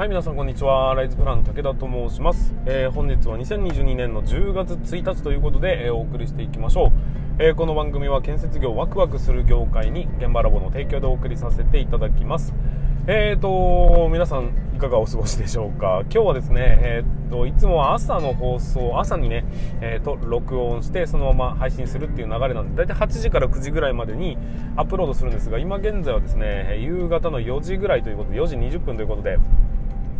はい皆さんこんにちは。ライズプラン武田と申します、えー、本日は2022年の10月1日ということで、えー、お送りしていきましょう、えー、この番組は建設業ワクワクする業界に現場ラボの提供でお送りさせていただきます。えーと皆さんいかがお過ごしでしょうか。今日はですねえーといつもは朝の放送朝にねえーと録音してそのまま配信するっていう流れなんで大体8時から9時ぐらいまでにアップロードするんですが今現在はですね夕方の4時ぐらいということで4時20分ということで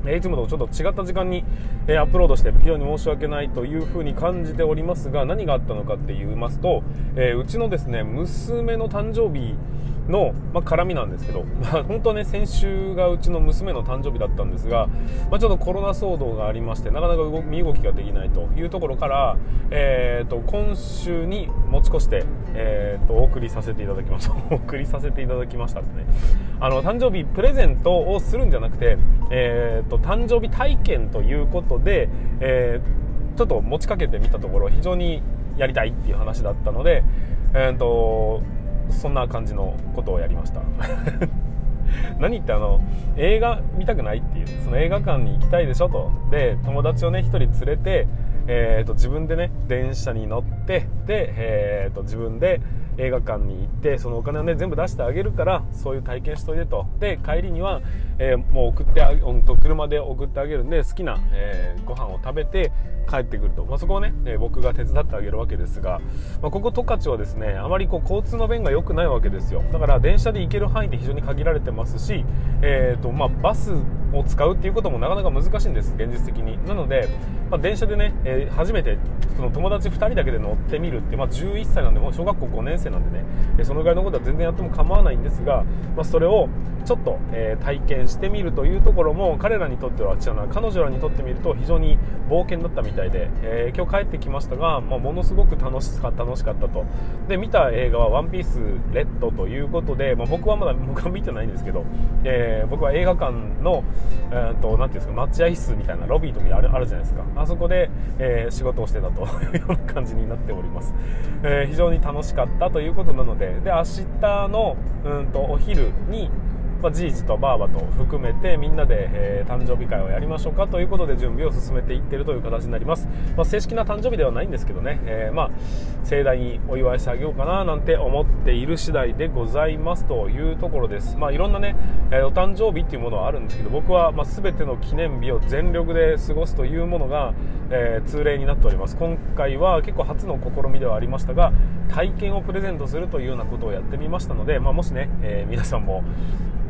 えいつもとちょっと違った時間に、えアップロードして非常に申し訳ないというふうに感じておりますが何があったのかって言いますと、え、うちのですね娘の誕生日の、まあ、絡みなんですけど、まあ、本当ね先週がうちの娘の誕生日だったんですが、まあ、ちょっとコロナ騒動がありましてなかなか身動きができないというところから、えーと、今週に持ち越して、えーと、お送りさせていただきました お送りさせていただきましたってね。あの誕生日プレゼントをするんじゃなくて、えーと、誕生日体験ということで、えー、ちょっと持ちかけてみたところ非常にやりたいっていう話だったので、えーとそんな感じのことをやりました。何ってあの映画見たくないっていうその映画館に行きたいでしょと。で友達をね1人連れて、えーと、自分でね電車に乗ってで、えーと自分で映画館に行ってそのお金をね全部出してあげるからそういう体験しといてと。で帰りには、えー、もう送ってあげ車で送ってあげるんで好きな、えー、ご飯を食べて帰ってくると、まあ、そこをね、えー、僕が手伝ってあげるわけですが、まあ、ここ十勝はですねあまりこう交通の便が良くないわけですよ。だから電車で行ける範囲って非常に限られてますし、えーとまあ、バスを使うっていうこともなかなか難しいんです現実的に。なので、まあ、電車でね、えー、初めてその友達2人だけで乗ってみるって、まあ、11歳なんでもう小学校5年生なんでね、そのぐらいのことは全然やっても構わないんですが、まあ、それをちょっと、えー、体験してみるというところも彼らにとっては違うな彼女らにとってみると非常に冒険だったみたいで、えー、今日帰ってきましたが、まあ、ものすごく楽しか楽しかったと。で見た映画は「ワンピースレッドということで、まあ、僕はまだ僕は見てないんですけど、えー、僕は映画館の、えーと、なんていうんですか待合室みたいなロビーとかあるあるじゃないですか。あそこで、え仕事をしてたと いうような感じになっております、え非常に楽しかったということなのでで明日の、うんとお昼にまあ、じいじとばあばと含めてみんなで、えー、誕生日会をやりましょうかということで準備を進めていってるという形になります、まあ、正式な誕生日ではないんですけどね、えー、まあ、盛大にお祝いしてあげようかななんて思っている次第でございますというところです、まあ、いろんなね、えー、お誕生日っていうものはあるんですけど僕は、ま全ての記念日を全力で過ごすというものが、え通例になっております。今回は結構初の試みではありましたが体験をプレゼントするというようなことをやってみましたので、ま、もしね、え皆さんも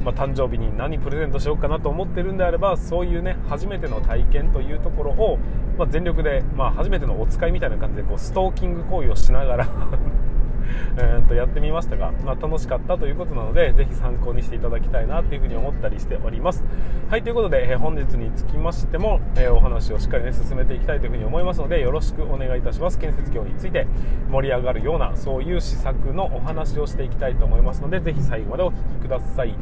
まあ、誕生日に何プレゼントしようかなと思ってるんであればそういうね初めての体験というところを、まあ、全力で、まあ、初めてのお使いみたいな感じでこうストーキング行為をしながら えとやってみましたが、まあ、楽しかったということなのでぜひ参考にしていただきたいなというふうに思ったりしております。はいということで、え本日につきましても、えお話をしっかりね進めていきたいというふうに思いますのでよろしくお願いいたします。建設業について盛り上がるようなそういう施策のお話をしていきたいと思いますのでぜひ最後までお聴きください。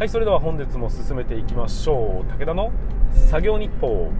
はいそれでは本日も進めていきましょう。武田の作業日報。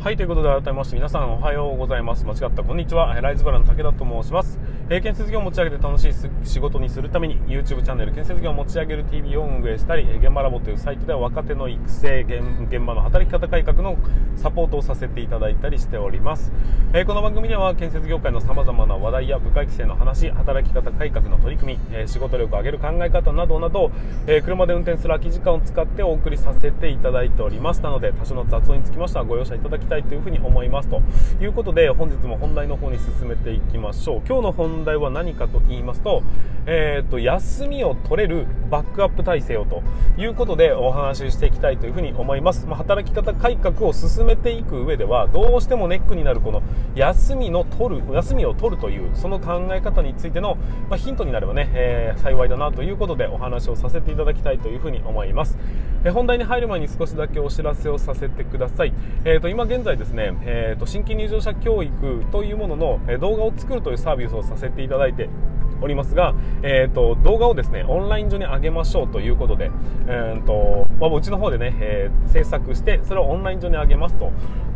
はいということで改めまして皆さんおはようございます。間違った。こんにちは。ライズバラの武田と申します。えー、建設業を持ち上げて楽しい仕事にするために YouTube チャンネル建設業を持ち上げる TV を運営したり現場ラボというサイトでは若手の育成現場の働き方改革のサポートをさせていただいたりしております、えー、この番組では建設業界のさまざまな話題や部下規制の話働き方改革の取り組み、えー、仕事力を上げる考え方などなど、え車で運転する空き時間を使ってお送りさせていただいております。なので多少の雑音につきましてはご容赦いただきたいというふうに思いますということで本日も本題の方に進めていきましょう。今日の本題は何かと言いますと,、えーと、休みを取れるバックアップ体制をということでお話ししていきたいというふうに思います、まあ、働き方改革を進めていく上ではどうしてもネックになるこの休みの取る休みを取るというその考え方についての、まあ、ヒントになればね、えー、幸いだなということでお話をさせていただきたいというふうに思います、えー、本題に入る前に少しだけお知らせをさせてください、えーと、今現在ですね、えーと、と新規入場者教育というものの動画を作るというサービスをさせていただいておりますが、えーと、動画をですねオンライン上に上げましょうということで、えーとまあ、うちの方でね、えー、制作してそれをオンライン上に上げますと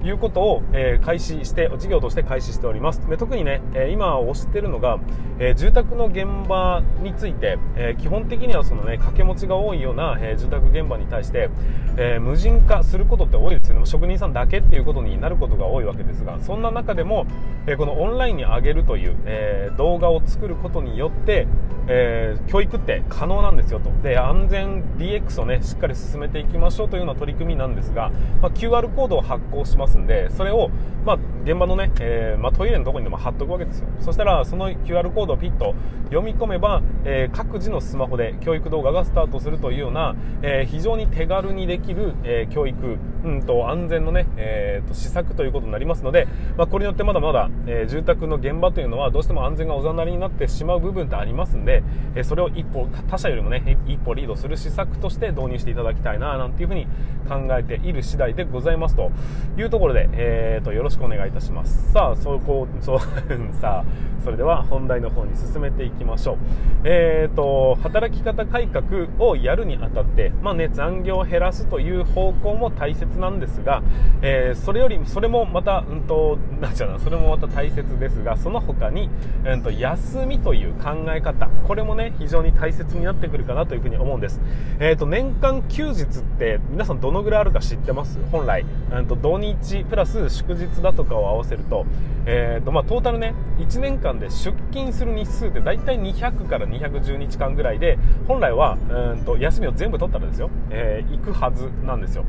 いうことを、えー、開始して事業として開始しております。で特にね、え今推しているのが、え住宅の現場について、え基本的にはそのね掛け持ちが多いような、え住宅現場に対して、え無人化することって多いですよね。職人さんだけっていうことになることが多いわけですがそんな中でも、えこのオンラインに上げるという、え動画を作ることによって、え教育って可能なんですよと。で安全 DX をねしっかり進めていきましょうというような取り組みなんですが、まあ、QR コードを発行しますんでそれを、まあ、現場のね、えー、まあ、トイレのところにでも貼っとくわけですよ。そしたらその QR コードをピッと読み込めば、えー、各自のスマホで教育動画がスタートするというような、えー、非常に手軽にできる、え教育、うんと安全のね、えーと、施策ということになりますので、まあ、これによってまだまだ、え住宅の現場というのはどうしても安全がおざなりになってしまう部分ってありますんで、えそれを一歩他社よりもね一歩リードする施策として導入していただきたいななんていうふうに考えている次第でございますというところで、えーと、よろしくお願いいたします。さあそこそう さあそれでは本題の方に進めていきましょう。えーと働き方改革をやるにあたってまあね残業を減らすという方向も大切なんですが、えー、それよりそれもまたうんとなんちゃうなそれもまた大切ですがその他に、うんと休みという考え方。これもね非常に大切になってくるかなというふうに思うんです。えーと年間休日って皆さんどのぐらいあるか知ってます？本来、うん、と土日プラス祝日だとかを合わせると,、えーとまあ、トータルね1年間で出勤する日数って大体200から210日間ぐらいで本来はうんと休みを全部取ったらですよ、えー、行くはずなんですよ。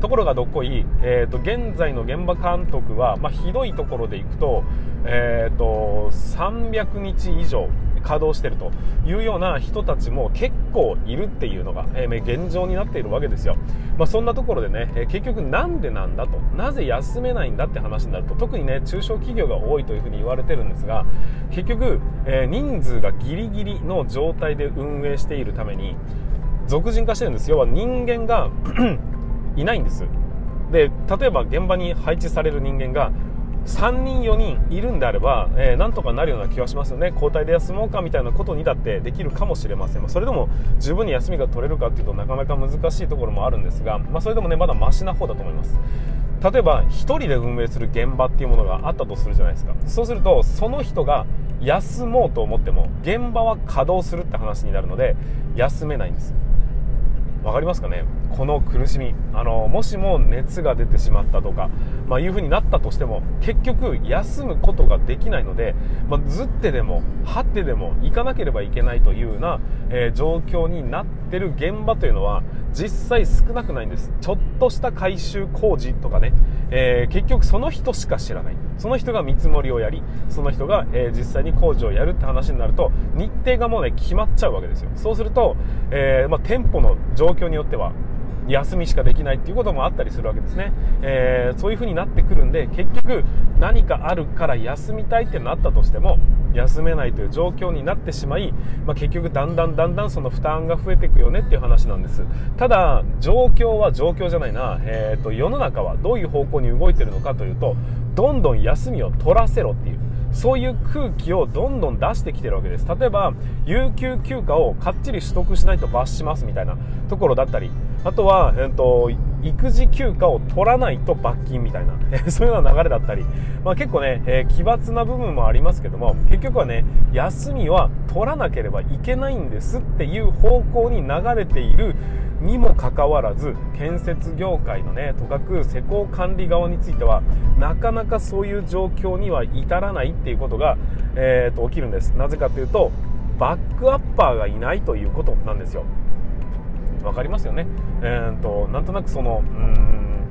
ところがどっこい、えーと、現在の現場監督は、まあ、ひどいところでいくと,、えーと300日以上稼働してるというような人たちも結構いるっていうのが、えー、現状になっているわけですよ、まあ、そんなところでね、えー、結局なんでなんだと。なぜ休めないんだって話になると。特にね中小企業が多いというふうに言われてるんですが結局、えー、人数がギリギリの状態で運営しているために俗人化してるんです要は人間が いないんです。で例えば現場に配置される人間が3人4人いるんであれば、えー、なんとかなるような気がしますよね。交代で休もうかみたいなことにだってできるかもしれません、まあ、それでも十分に休みが取れるかっていうとなかなか難しいところもあるんですが、まあ、それでもねまだマシな方だと思います。例えば1人で運営する現場っていうものがあったとするじゃないですか。そうするとその人が休もうと思っても現場は稼働するって話になるので休めないんです。分かりますかね？この苦しみ。あのもしも熱が出てしまったとか、まあ、いう風になったとしても結局休むことができないので、まあ、ずってでも張ってでも行かなければいけないというような、えー、状況になってる現場というのは実際少なくないんです。ちょっとした改修工事とかね、えー、結局その人しか知らない。その人が見積もりをやりその人が、えー、実際に工事をやるって話になると日程がもうね決まっちゃうわけですよ。そうすると、えまあ、店舗の状状況によっては休みしかできないっていうこともあったりするわけですね、えー、そういう風になってくるんで結局何かあるから休みたいってなったとしても休めないという状況になってしまい、まあ、結局だんだんだんだんその負担が増えていくよねっていう話なんです。ただ状況は状況じゃないな、えーと、世の中はどういう方向に動いてるのかというとどんどん休みを取らせろっていう。そういう空気をどんどん出してきてるわけです。例えば有給休暇をかっちり取得しないと罰しますみたいなところだったりあとは、えーと、育児休暇を取らないと罰金みたいな そういうような流れだったり、まあ、結構ね、えー、奇抜な部分もありますけども結局はね休みは取らなければいけないんですっていう方向に流れているにもかかわらず建設業界のねとかく施工管理側についてはなかなかそういう状況には至らないっていうことが、えーと、起きるんです。なぜかというとバックアッパーがいないということなんですよ。わかりますよね？えーと、なんとなくそのうん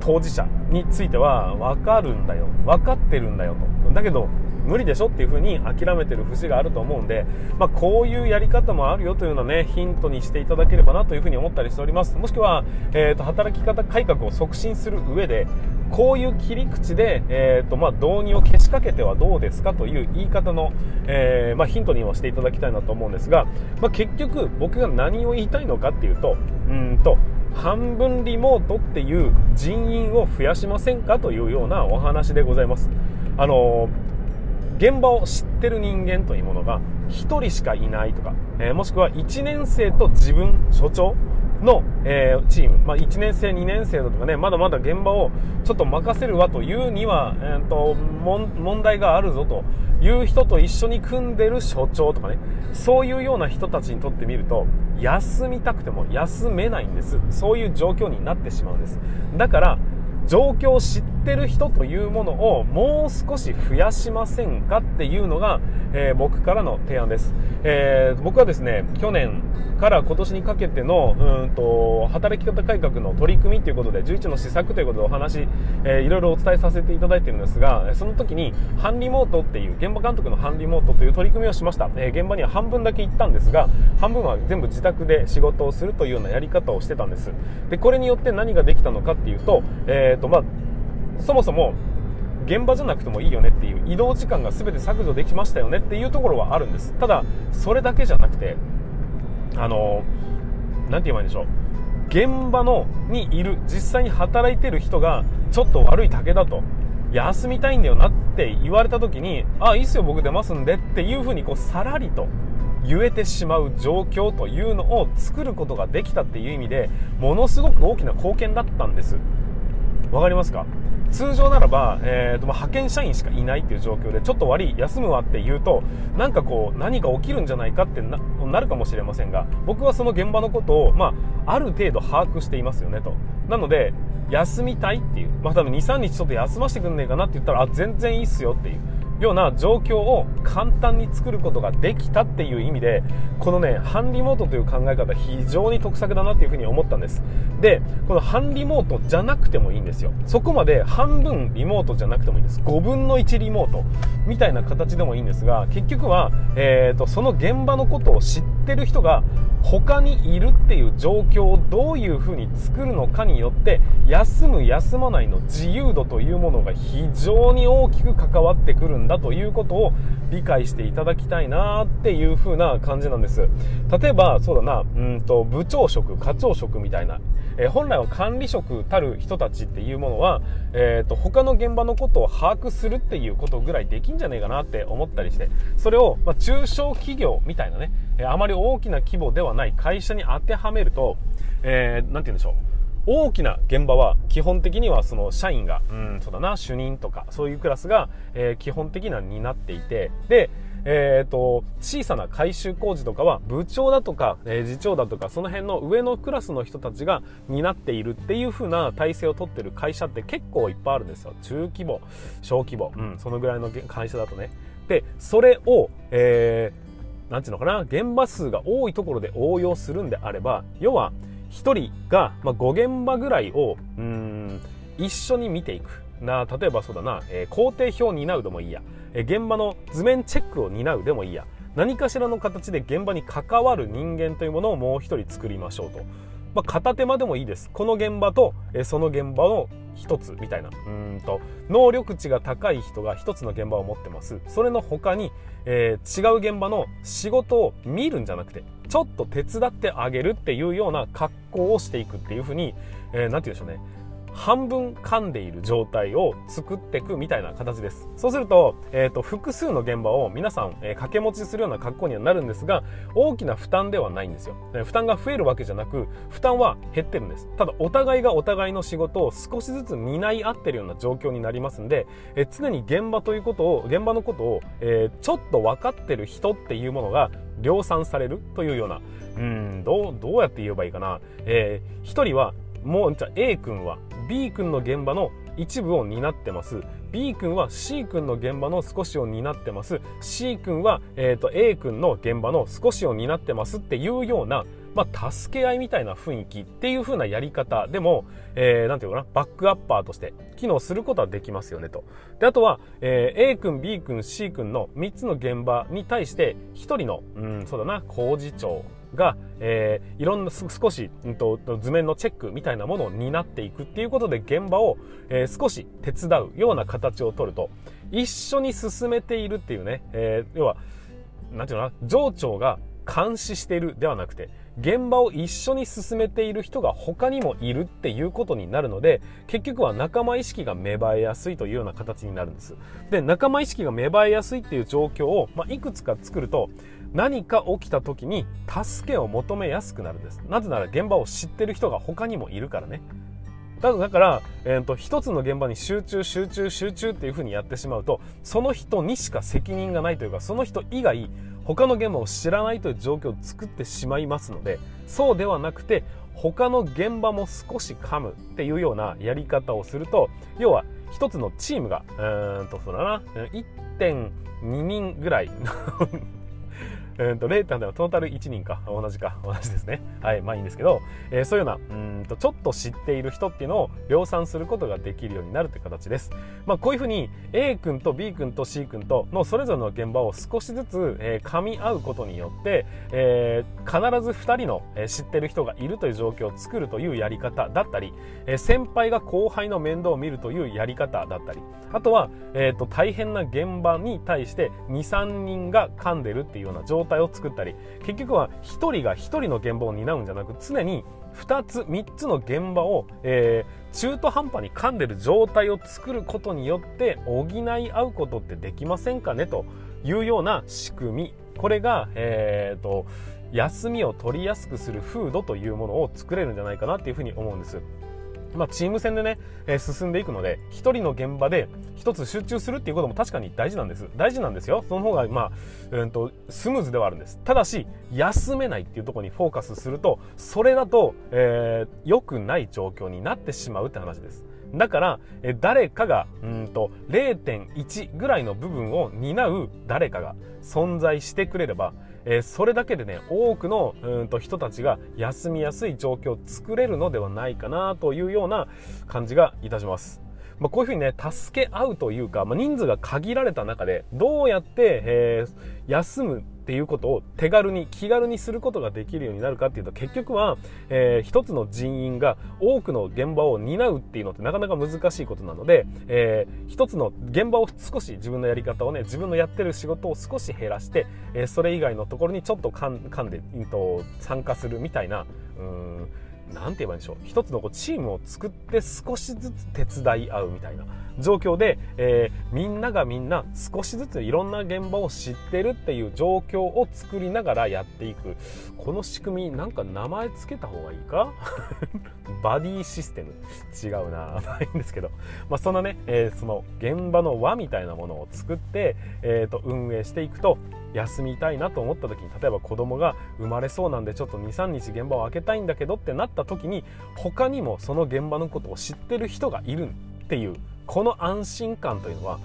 当事者については分かるんだよ。分かってるんだよと。だけど無理でしょっていう風に諦めてる節があると思うんで、まあ、こういうやり方もあるよというのはねヒントにしていただければなという風に思ったりしておりますもしくは、えーと、働き方改革を促進する上でこういう切り口で、えーとまあ、導入をけしかけてはどうですかという言い方の、えー、まあ、ヒントにもしていただきたいなと思うんですが、まあ、結局僕が何を言いたいのかっていうとうんと半分リモートっていう人員を増やしませんかというようなお話でございます。あの現場を知ってる人間というものが1人しかいないとか、えー、もしくは1年生と自分所長の、えー、チーム、まあ、1年生、2年生だとかね、まだまだ現場をちょっと任せるわというには、えーと、問題があるぞという人と一緒に組んでる所長とかね、そういうような人たちにとってみると、休みたくても休めないんです。そういう状況になってしまうんです。だから、状況を知っててる人というものをもう少し増やしませんかっていうのが、えー、僕からの提案です、えー、僕はですね去年から今年にかけてのうんと働き方改革の取り組みということで11の施策ということでお話、えー、いろいろお伝えさせていただいているんですがその時に半リモートっていう現場監督の半リモートという取り組みをしました、えー、現場には半分だけ行ったんですが半分は全部自宅で仕事をするというようなやり方をしてたんですでこれによって何ができたのかっていうと,、えーとまあ、そもそも現場じゃなくてもいいよねっていう移動時間が全て削除できましたよねっていうところはあるんです。ただそれだけじゃなくてあの何て言えばいいんでしょう。現場のにいる実際に働いてる人がちょっと悪い竹だと。休みたいんだよなって言われた時にあいいっすよ僕出ますんでっていう風にこうさらりと言えてしまう状況というのを作ることができたっていう意味でものすごく大きな貢献だったんです。わかりますか？通常ならば、えーとま、派遣社員しかいないっていう状況でちょっと悪い休むわって言うとなんかこう何か起きるんじゃないかってなるかもしれませんが僕はその現場のことを、まあ、ある程度把握していますよねと。なので休みたいっていう、まあ、多分23日ちょっと休ませてくんねえかなって言ったらあ全然いいっすよっていう。ような状況を簡単に作ることができたっていう意味でこのね半リモートという考え方非常に得策だなっていうふうに思ったんです。でこの半リモートじゃなくてもいいんですよ。そこまで半分リモートじゃなくてもいいんです。5分の1リモートみたいな形でもいいんですが結局は、えーと、その現場のことを知ってる人が他にいるっていう状況をどういうふうに作るのかによって休む休まないの自由度というものが非常に大きく関わってくるんだということを理解していただきたいなっていう風な感じなんです。例えばそうだなうんと部長職課長職みたいな、えー、本来は管理職たる人たちっていうものは、えーと、他の現場のことを把握するっていうことぐらいできんじゃねえかなって思ったりしてそれを、まあ、中小企業みたいなね、えー、あまり大きな規模ではない会社に当てはめると、えー、て言うんでしょう大きな現場は基本的にはその社員が、うん、そうだな、主任とか、そういうクラスが、えー、基本的なになっていて、で、えっ、ー、と、小さな改修工事とかは部長だとか、えー、次長だとか、その辺の上のクラスの人たちが担っているっていう風な体制をとってる会社って結構いっぱいあるんですよ。中規模、小規模、うん、そのぐらいの会社だとね。で、それを、えー、なんていうのかな、現場数が多いところで応用するんであれば、要は、1人が、まあ、5現場ぐらいをうん一緒に見ていく。な例えばそうだな、えー、工程表を担うでもいいや、えー、現場の図面チェックを担うでもいいや。何かしらの形で現場に関わる人間というものをもう1人作りましょうと。まあ、片手間でもいいです。この現場と、えその現場の一つみたいな。うんと、能力値が高い人が一つの現場を持ってます。それの他に、えー、違う現場の仕事を見るんじゃなくて、ちょっと手伝ってあげるっていうような格好をしていくっていうふうに、えー、て言うんでしょうね。半分噛んでいる状態を作っていくみたいな形です。そうすると、えっ、ー、と、複数の現場を皆さん、えー、掛け持ちするような格好にはなるんですが、大きな負担ではないんですよ。負担が増えるわけじゃなく、負担は減ってるんです。ただ、お互いがお互いの仕事を少しずつ担い合ってるような状況になりますんで、えー、常に現場ということを、現場のことを、えちょっと分かってる人っていうものが量産されるというような、うん、どう、どうやって言えばいいかな。えー、一人は、もう、じゃ A 君は B 君の現場の一部を担ってます B 君は C 君の現場の少しを担ってます C 君は、えーと、A 君の現場の少しを担ってますっていうようなまあ、助け合いみたいな雰囲気っていう風なやり方でも、えー、ていうかな、バックアッパーとして機能することはできますよねと。で、あとは、えー、A 君、B 君、C 君の3つの現場に対して、1人の、うん、そうだな、工事長が、えー、いろんな少し、うんと、図面のチェックみたいなものを担っていくっていうことで現場を、えー、少し手伝うような形をとると、一緒に進めているっていうね、えー、要は、なんていうのかな、上長が監視しているではなくて、現場を一緒に進めている人が他にもいるっていうことになるので結局は仲間意識が芽生えやすいというような形になるんです。で仲間意識が芽生えやすいっていう状況を、まあ、いくつか作ると何か起きた時に助けを求めやすくなるんです。なぜなら現場を知ってる人が他にもいるからね。だから、えーと、一つの現場に集中集中集中っていう風にやってしまうとその人にしか責任がないというかその人以外他の現場を知らないという状況を作ってしまいますのでそうではなくて他の現場も少し噛むっていうようなやり方をすると要は一つのチームがうんとそうだな1.2人ぐらいえー、と0.8ではトータル1人か。同じか。同じですね。はい。まあいいんですけど、えー、そういうようなうんとちょっと知っている人っていうのを量産することができるようになるという形です。まあこういうふうに A 君と B 君と C 君とのそれぞれの現場を少しずつ、えー、噛み合うことによって、えー、必ず2人の、えー、知ってる人がいるという状況を作るというやり方だったり、えー、先輩が後輩の面倒を見るというやり方だったりあとは、えーと、大変な現場に対して23人が噛んでるっていうような状態態を作ったり結局は1人が1人の現場を担うんじゃなく常に2つ3つの現場を、えー、中途半端に噛んでる状態を作ることによって補い合うことってできませんかね？というような仕組みこれが、えーと休みを取りやすくする風土というものを作れるんじゃないかなっていうふうに思うんです。まあ、チーム戦でね、えー、進んでいくので、一人の現場で一つ集中するっていうことも確かに大事なんです。大事なんですよ。その方が、まあ、うんと、スムーズではあるんです。ただし、休めないっていうところにフォーカスすると、それだと、えー、良くない状況になってしまうって話です。だから、え誰かが、うんと、0.1ぐらいの部分を担う誰かが存在してくれれば、えー、それだけでね多くのうんと人たちが休みやすい状況を作れるのではないかなというような感じがいたします。まあ、こういうふうにね、助け合うというか、まあ、人数が限られた中で、どうやって、えー、休むっていうことを手軽に気軽にすることができるようになるかっていうと結局は、えー、一つの人員が多くの現場を担うっていうのってなかなか難しいことなので、えー、一つの現場を少し自分のやり方をね自分のやってる仕事を少し減らして、えー、それ以外のところにちょっと噛んで、うん、と参加するみたいなうん何て言えばいいんでしょう。一つのこうチームを作って少しずつ手伝い合うみたいな。状況で、えー、みんながみんな少しずついろんな現場を知ってるっていう状況を作りながらやっていく。この仕組みなんか名前つけた方がいいか？バディシステム。違うな。まあいいんですけど、まあ、そんなね、えー、その現場の輪みたいなものを作って、えー、と運営していくと休みたいなと思った時に例えば子供が生まれそうなんでちょっと23日現場を開けたいんだけどってなった時に他にもその現場のことを知ってる人がいるっていうこの安心感というのは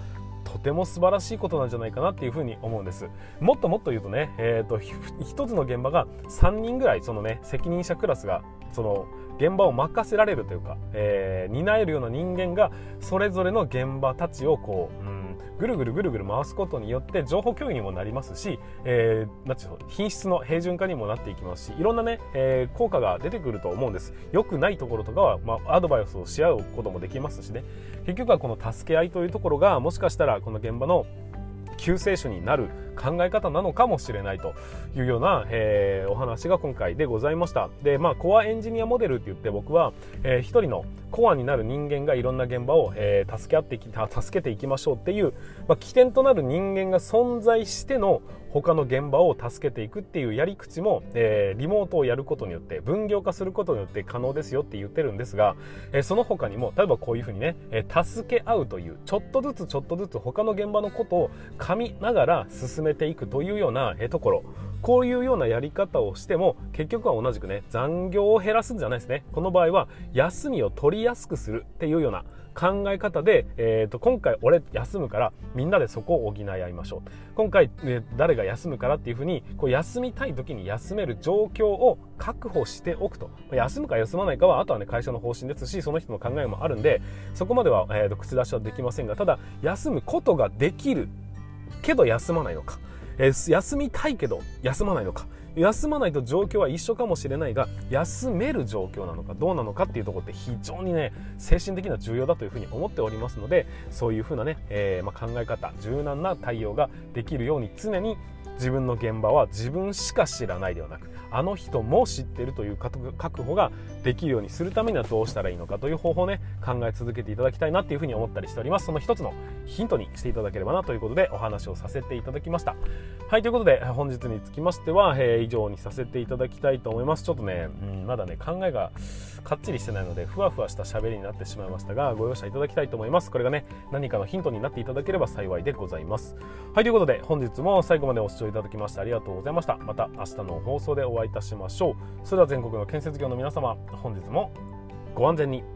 とても素晴らしいことなんじゃないかなっていうふに思うんです。もっともっと言うとね、えーと、一つの現場が3人ぐらいそのね責任者クラスがその現場を任せられるというか、えー、担えるような人間がそれぞれの現場たちをこう、うんぐるぐるぐるぐる回すことによって情報共有にもなりますし、えー、なんていうの品質の平準化にもなっていきますしいろんなね、えー、効果が出てくると思うんです。良くないところとかは、まあ、アドバイスをし合うこともできますしね。結局はこの助け合いというところがもしかしたらこの現場の救世主になる考え方なのかもしれないというような、えー、お話が今回でございました。でまあコアエンジニアモデルって言って僕は、えー、一人のコアになる人間がいろんな現場を、えー、助け合ってき助けていきましょうっていう、まあ、起点となる人間が存在しての他の現場を助けていくっていうやり口も、えー、リモートをやることによって分業化することによって可能ですよって言ってるんですが、えー、その他にも例えばこういうふうにね、えー、助け合うというちょっとずつちょっとずつ他の現場のことを噛みながら進めていくというような、えところ。こういうようなやり方をしても結局は同じくね残業を減らすんじゃないですね。この場合は休みを取りやすくするっていうような考え方で、えーと、今回俺休むからみんなでそこを補い合いましょう。今回、ね、誰が休むからっていうふうにこう休みたい時に休める状況を確保しておくと。休むか休まないかはあとはね会社の方針ですしその人の考えもあるんでそこまでは、えーと口出しはできませんがただ休むことができるけど休まないのか。えー、休みたいけど休まないのか。休まないと状況は一緒かもしれないが休める状況なのかどうなのかっていうところって非常にね精神的には重要だというふうに思っておりますのでそういうふうなね、えー、まあ、考え方柔軟な対応ができるように常に自分の現場は自分しか知らないではなくあの人も知ってるという確保ができるようにするためにはどうしたらいいのかという方法をね考え続けていただきたいなっていうふうに思ったりしております。その一つのヒントにしていただければなということでお話をさせていただきました。はいということで本日につきましては、えー、以上にさせていただきたいと思います。ちょっとね、うん、まだね考えがかっちりしてないのでふわふわした喋りになってしまいましたがご容赦いただきたいと思います。これがね何かのヒントになっていただければ幸いでございます。はいということで本日も最後までご視聴いただきましてありがとうございました。また明日の放送でお会いいたしましょう。それでは全国の建設業の皆様本日もご安全に。